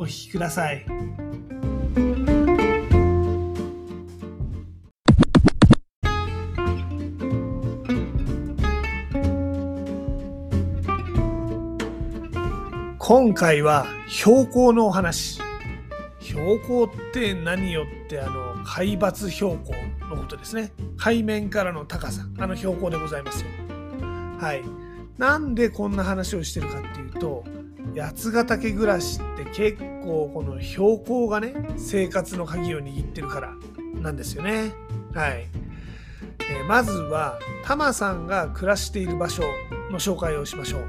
お聞きください。今回は標高のお話。標高って何よってあの海抜標高のことですね。海面からの高さ。あの標高でございますよ。はい。なんでこんな話をしてるかっていうと八ヶ岳暮らしって結構この標高がね生活の鍵を握ってるからなんですよね。はい、えーまずはタマさんが暮らしている場所の紹介をしましょう。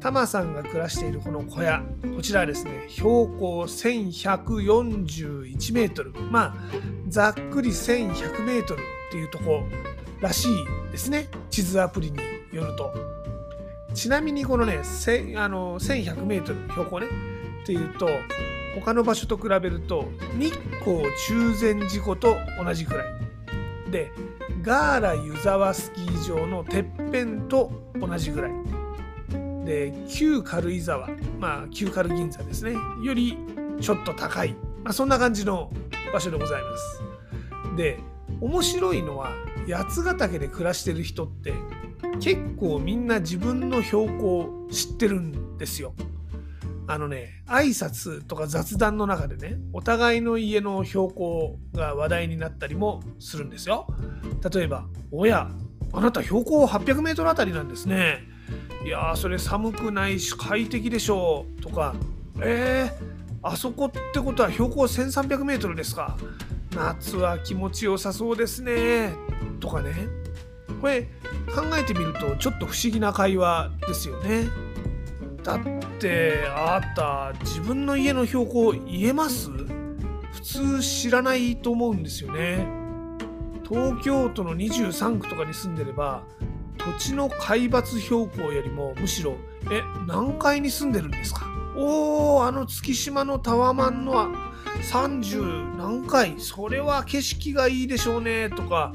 タマさんが暮らしているこの小屋こちらはですね標高1141メートル。まあざっくり1100メートルっていうとこらしいですね。地図アプリによると。ちなみにこのねあの1100メートル標高ねっていうと他の場所と比べると日光中禅寺湖と同じくらい。でガーラ湯沢スキー場のてっぺんと同じぐらい。で旧軽井沢まあ旧軽銀座ですね。よりちょっと高い、まあ、そんな感じの場所でございます。で面白いのは八ヶ岳で暮らしてる人って結構みんな自分の標高を知ってるんですよ。あのね挨拶とか雑談の中でねお互いの家の標高が話題になったりもするんですよ。例えば「おやあなた標高 800m あたりなんですね」いやーそれ寒くないし快適でしょう。とかえー、あそこってことは標高 1300m ですか。夏は気持ちよさそうですね。とかね。これ考えてみるとちょっと不思議な会話ですよね。だってあなた自分の家の標高言えます？普通知らないと思うんですよね。東京都の23区とかに住んでれば土地の海抜標高よりもむしろえ何階に住んでるんですか？おーあの月島のタワマンの30何階それは景色がいいでしょうねとか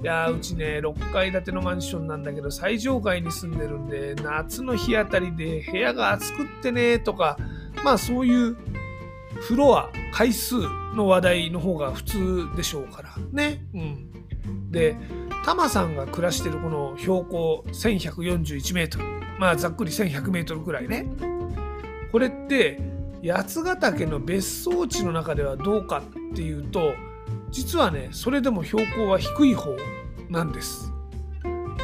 いやうちね6階建てのマンションなんだけど最上階に住んでるんで夏の日あたりで部屋が暑くってねとかまあそういうフロア回数の話題の方が普通でしょうからね。うん、でタマさんが暮らしてるこの標高1141メートルまあざっくり1100メートルくらいねこれって八ヶ岳の別荘地の中ではどうかっていうと実はねそれでも標高は低い方なんです。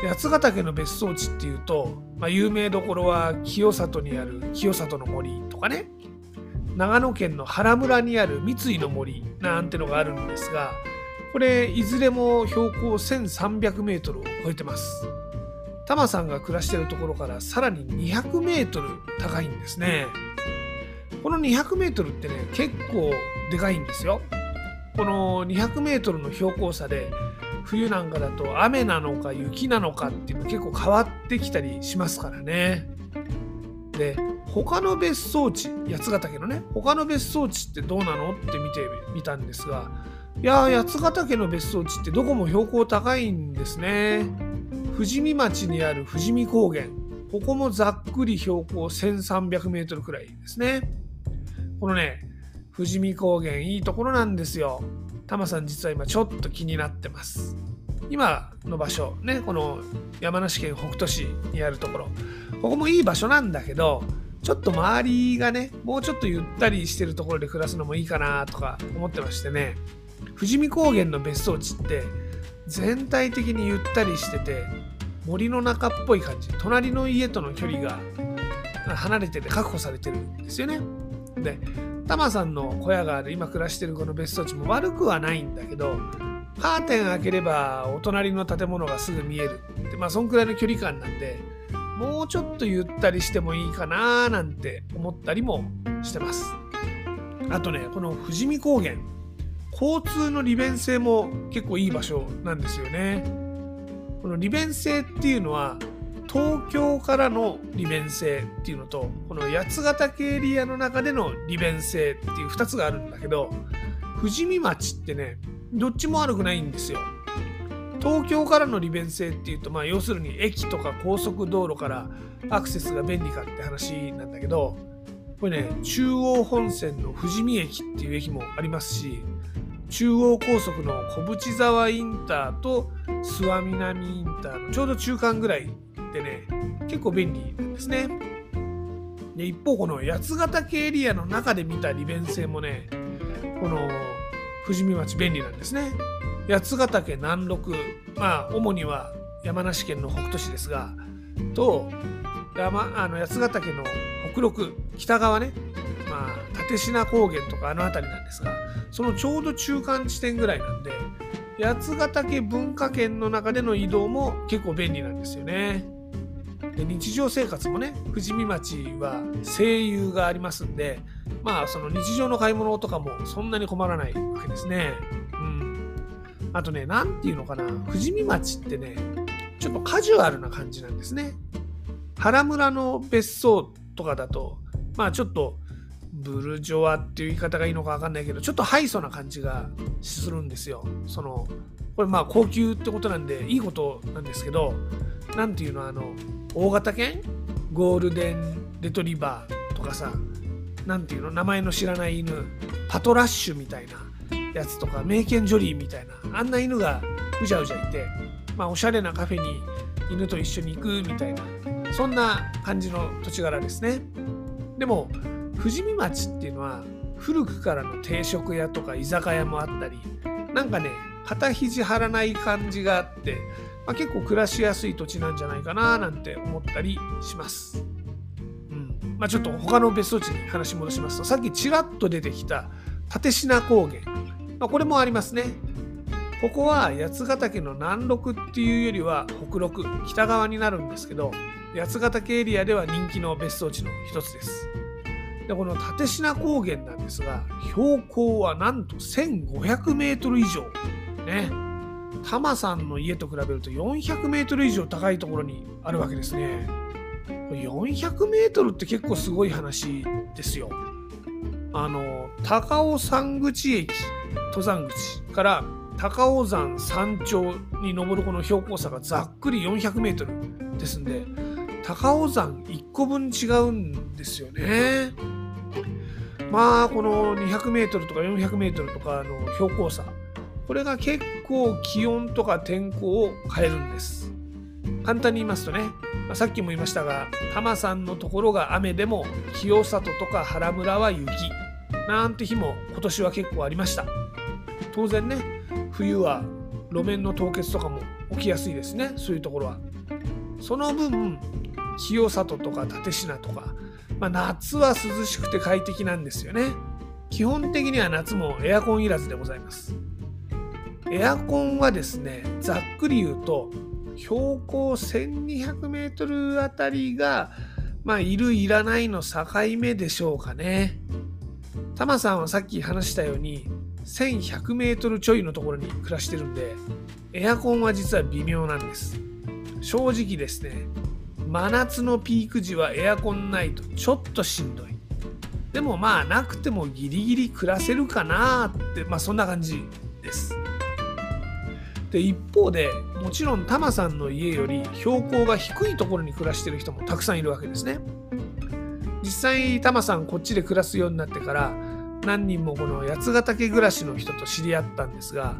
八ヶ岳の別荘地っていうと、まあ、有名どころは清里にある清里の森とかね。長野県の原村にある三井の森なんてのがあるんですがこれいずれも標高1300メートルを超えてます。タマさんが暮らしてるところからさらに200メートル高いんですね。この200メートルってね結構でかいんですよ。この200メートルの標高差で冬なんかだと雨なのか雪なのかっていうの結構変わってきたりしますからね。で他の別荘地八ヶ岳のね他の別荘地ってどうなの？って見てみたんですがいや八ヶ岳の別荘地ってどこも標高高いんですね。富士見町にある富士見高原ここもざっくり標高1300メートルくらいですね。このね富士見高原いいところなんですよ。タマさん実は今ちょっと気になってます。今の場所ねこの山梨県北杜市にあるところ。ここもいい場所なんだけどちょっと周りがねもうちょっとゆったりしてるところで暮らすのもいいかなとか思ってましてね。富士見高原の別荘地って全体的にゆったりしてて森の中っぽい感じ。隣の家との距離が離れてて確保されてるんですよね。でタマさんの小屋がある今暮らしてるこの別荘地も悪くはないんだけどカーテン開ければお隣の建物がすぐ見えるってまあそんくらいの距離感なんでもうちょっとゆったりしてもいいかななんて思ったりもしてます。あとねこの富士見高原交通の利便性も結構いい場所なんですよねこの利便性っていうのは東京からの利便性っていうのとこの八ヶ岳エリアの中での利便性っていう2つがあるんだけど富士見町ってねどっちも悪くないんですよ。東京からの利便性っていうと、まあ、要するに駅とか高速道路からアクセスが便利かって話なんだけどこれね中央本線の富士見駅っていう駅もありますし中央高速の小淵沢インターと諏訪南インターのちょうど中間ぐらいでね結構便利なんですねで一方この八ヶ岳エリアの中で見た利便性もねこの富士見町便利なんですね八ヶ岳南麓まあ主には山梨県の北杜市ですがと山あの八ヶ岳の北麓北側ねまあ立科高原とかあの辺りなんですがそのちょうど中間地点ぐらいなんで八ヶ岳文化圏の中での移動も結構便利なんですよね。で日常生活もね富士見町は声優がありますんでまあその日常の買い物とかもそんなに困らないわけですね。うん。あとね、何て言うのかな、富士見町ってね、ちょっとカジュアルな感じなんですね。原村の別荘とかだと、まあちょっとブルジョワっていう言い方がいいのか分かんないけど、ちょっとハイソな感じがするんですよ。その、これまあ高級ってことなんでいいことなんですけど、何ていうの、あの、大型犬？ゴールデンレトリバーとかさ、何ていうの？名前の知らない犬。パトラッシュみたいなやつとかメイケンジョリーみたいな。あんな犬がうじゃうじゃいて、まあ、おしゃれなカフェに犬と一緒に行くみたいな。そんな感じの土地柄ですね。でも富士見町っていうのは古くからの定食屋とか居酒屋もあったりなんかね肩肘張らない感じがあって、まあ、結構暮らしやすい土地なんじゃないかななんて思ったりします。うん。まあ、ちょっと他の別荘地に話戻しますとさっきちらっと出てきた立科高原、まあ、これもありますね。ここは八ヶ岳の南麓っていうよりは北麓北側になるんですけど八ヶ岳エリアでは人気の別荘地の一つです。でこの立科高原なんですが標高はなんと1500メートル以上。ね。タマさんの家と比べると400メートル以上高いところにあるわけですね400メートルって結構すごい話ですよ。あの高尾山口駅登山口から高尾山山頂に登るこの標高差がざっくり400メートルですんで高尾山1個分違うんですよね。まあこの200メートルとか400メートルとかの標高差これが結構気温とか天候を変えるんです。簡単に言いますとねまあ、さっきも言いましたがタマさんのところが雨でも清里とか原村は雪。なんて日も今年は結構ありました。当然ね冬は路面の凍結とかも起きやすいですねそういうところは。その分清里とか立科とか、まあ、夏は涼しくて快適なんですよね。基本的には夏もエアコンいらずでございます。エアコンはですねざっくり言うと標高1200メートルあたりが、まあ、いる、いらないの境目でしょうかね。タマさんはさっき話したように、1100メートルちょいのところに暮らしてるんで、エアコンは実は微妙なんです。正直ですね、真夏のピーク時はエアコンないとちょっとしんどい。でもまあなくてもギリギリ暮らせるかなって、まあそんな感じです。で一方でもちろんタマさんの家より標高が低いところに暮らしてる人もたくさんいるわけですね。実際タマさんこっちで暮らすようになってから何人もこの八ヶ岳暮らしの人と知り合ったんですが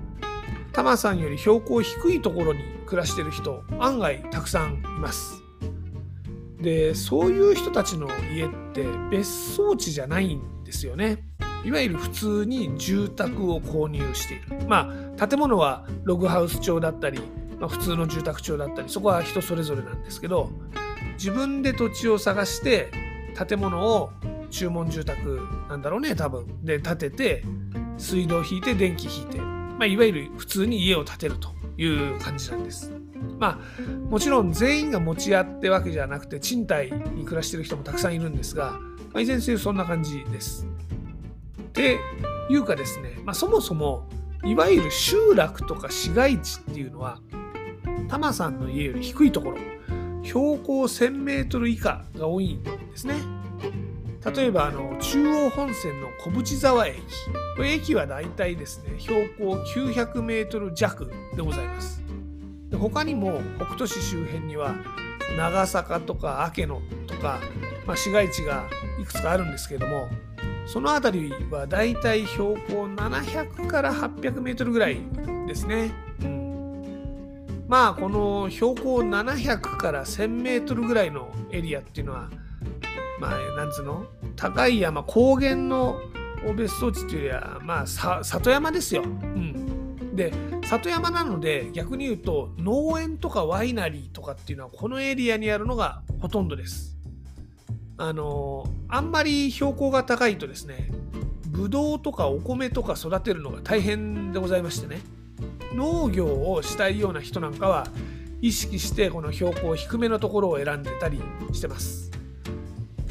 タマさんより標高低いところに暮らしてる人案外たくさんいます。でそういう人たちの家って別荘地じゃないんですよね。いわゆる普通に住宅を購入している。まあ、建物はログハウス調だったり、まあ、普通の住宅調だったり、そこは人それぞれなんですけど、自分で土地を探して、建物を注文住宅なんだろうね、多分。で、建てて、水道引いて、電気引いて、まあ、いわゆる普通に家を建てるという感じなんです。まあ、もちろん全員が持ち家ってわけじゃなくて、賃貸に暮らしてる人もたくさんいるんですが、まあ、いずれにせよそんな感じです。ていうかですね、まあ、そもそもいわゆる集落とか市街地っていうのはタマさんの家より低いところ標高 1000m 以下が多いんですね。例えばあの中央本線の小淵沢駅。これ駅はだいたいですね標高 900m 弱でございます。で他にも北斗市周辺には長坂とか明野とか、まあ、市街地がいくつかあるんですけどもその辺りはだいたい標高700から800メートルぐらいですね。まあこの標高700から1000メートルぐらいのエリアっていうのはまあなんつうの？高い山高原の別荘地っていうよりはまあ里山ですよ。うん、で里山なので逆に言うと農園とかワイナリーとかっていうのはこのエリアにあるのがほとんどです。あのあんまり標高が高いとですねブドウとかお米とか育てるのが大変でございましてね農業をしたいような人なんかは意識してこの標高低めのところを選んでたりしてます。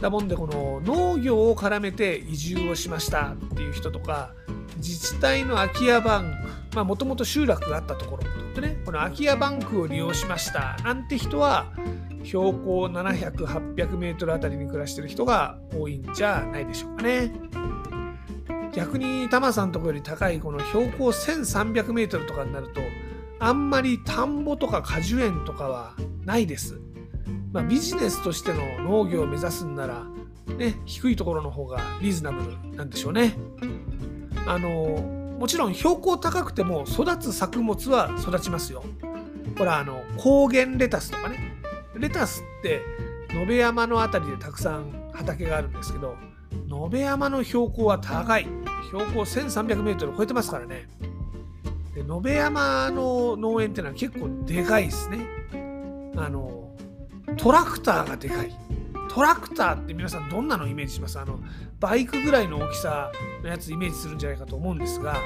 だもんでこの農業を絡めて移住をしましたっていう人とか自治体の空き家バンクまあもともと集落があったところとねこの空き家バンクを利用しましたなんて人は標高700、800メートルあたりに暮らしてる人が多いんじゃないでしょうかね。逆にタマさんのとこより高いこの標高1300メートルとかになるとあんまり田んぼとか果樹園とかはないです。まあ、ビジネスとしての農業を目指すんなら、ね、低いところの方がリーズナブルなんでしょうね。あのもちろん標高高くても育つ作物は育ちますよ。ほらあの高原レタスとかねレタスって野辺山の辺りでたくさん畑があるんですけど野辺山の標高は高い。標高 1300m 超えてますからね。で野辺山の農園っていうのは結構でかいですね。あのトラクターがでかい。トラクターって皆さんどんなのイメージします？あのバイクぐらいの大きさのやつイメージするんじゃないかと思うんですが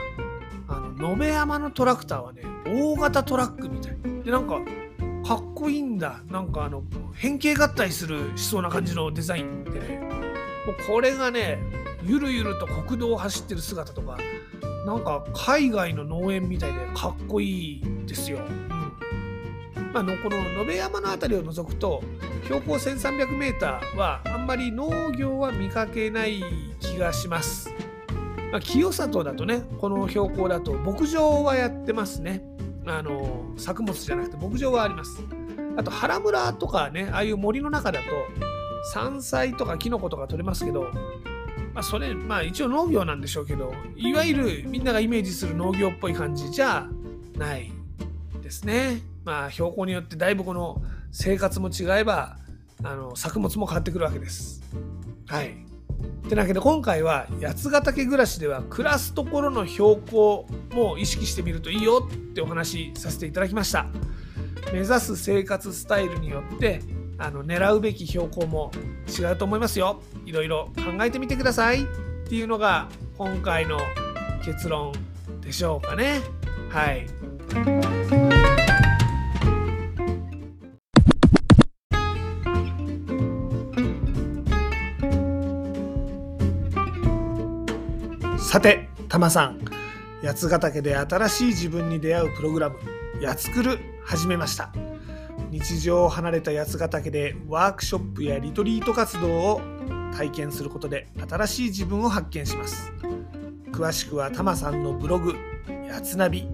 あの野辺山のトラクターはね大型トラックみたい。でなんかかっこいいんだなんかあの変形合体するしそうな感じのデザインでねもうこれがねゆるゆると国道を走ってる姿とかなんか海外の農園みたいでかっこいいですよ。まあのこの野辺山の辺りを除くと標高 1300m はあんまり農業は見かけない気がします。まあ、清里だとねこの標高だと牧場はやってますね。あの作物じゃなくて牧場はあります。あと原村とかねああいう森の中だと山菜とかキノコとか取れますけど、まあ、それまあ一応農業なんでしょうけどいわゆるみんながイメージする農業っぽい感じじゃないですね。まあ標高によってだいぶこの生活も違えばあの作物も変わってくるわけです。はい。てなわけで今回は八ヶ岳暮らしでは暮らすところの標高も意識してみるといいよってお話しさせていただきました。目指す生活スタイルによってあの狙うべき標高も違うと思いますよ。いろいろ考えてみてください。っていうのが今回の結論でしょうかね。はい。さて、たまさん、八ヶ岳で新しい自分に出会うプログラム、やつくる始めました。日常を離れた八ヶ岳でワークショップやリトリート活動を体験することで新しい自分を発見します。詳しくはたまさんのブログ、やつナビ、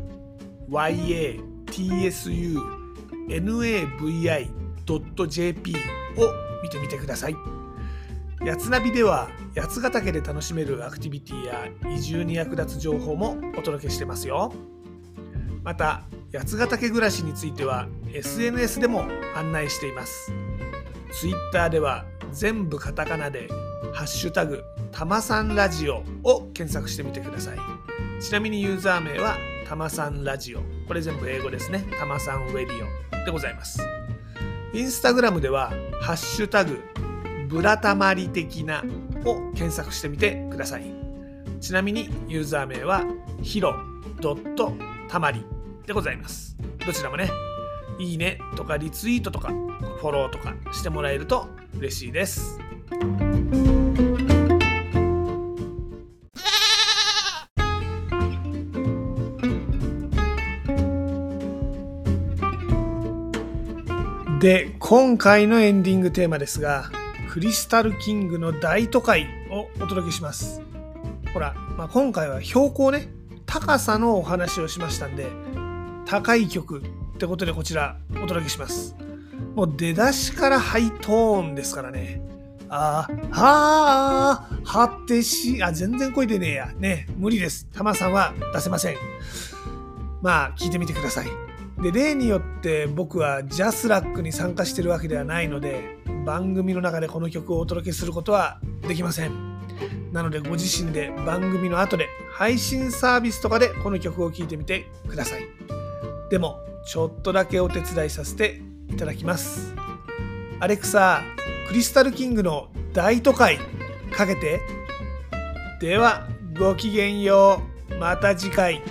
yatsunavi.jp を見てみてください。やつナビでは八ヶ岳で楽しめるアクティビティや移住に役立つ情報もお届けしてますよ。また八ヶ岳暮らしについては SNS でも案内しています。Twitter では全部カタカナで「ハッシュタグたまさんラジオ」を検索してみてください。ちなみにユーザー名はたまさんラジオ。これ全部英語ですね。たまさんウェディオでございます。インスタグラムでは「ハッシュタグブラタマリ的なを検索してみてください。ちなみにユーザー名はヒロドットたまりでございます。どちらもね、いいねとかリツイートとかフォローとかしてもらえると嬉しいです。で今回のエンディングテーマですがクリスタルキングの大都会をお届けしますほら、まあ、今回は標高ね高さのお話をしましたんで高い曲ってことでこちらお届けしますもう出だしからハイトーンですからねあー、はー、はってし、あ、全然声出ねえや。ね、無理です。タマさんは出せません。まあ、聞いてみてください。で、例によって僕はジャスラックに参加してるわけではないので、番組の中でこの曲をお届けすることはできません。なので、ご自身で番組の後で配信サービスとかでこの曲を聴いてみてください。でも、ちょっとだけお手伝いさせていただきます。アレクサ、クリスタルキングの大都会かけて。では、ごきげんよう。また次回。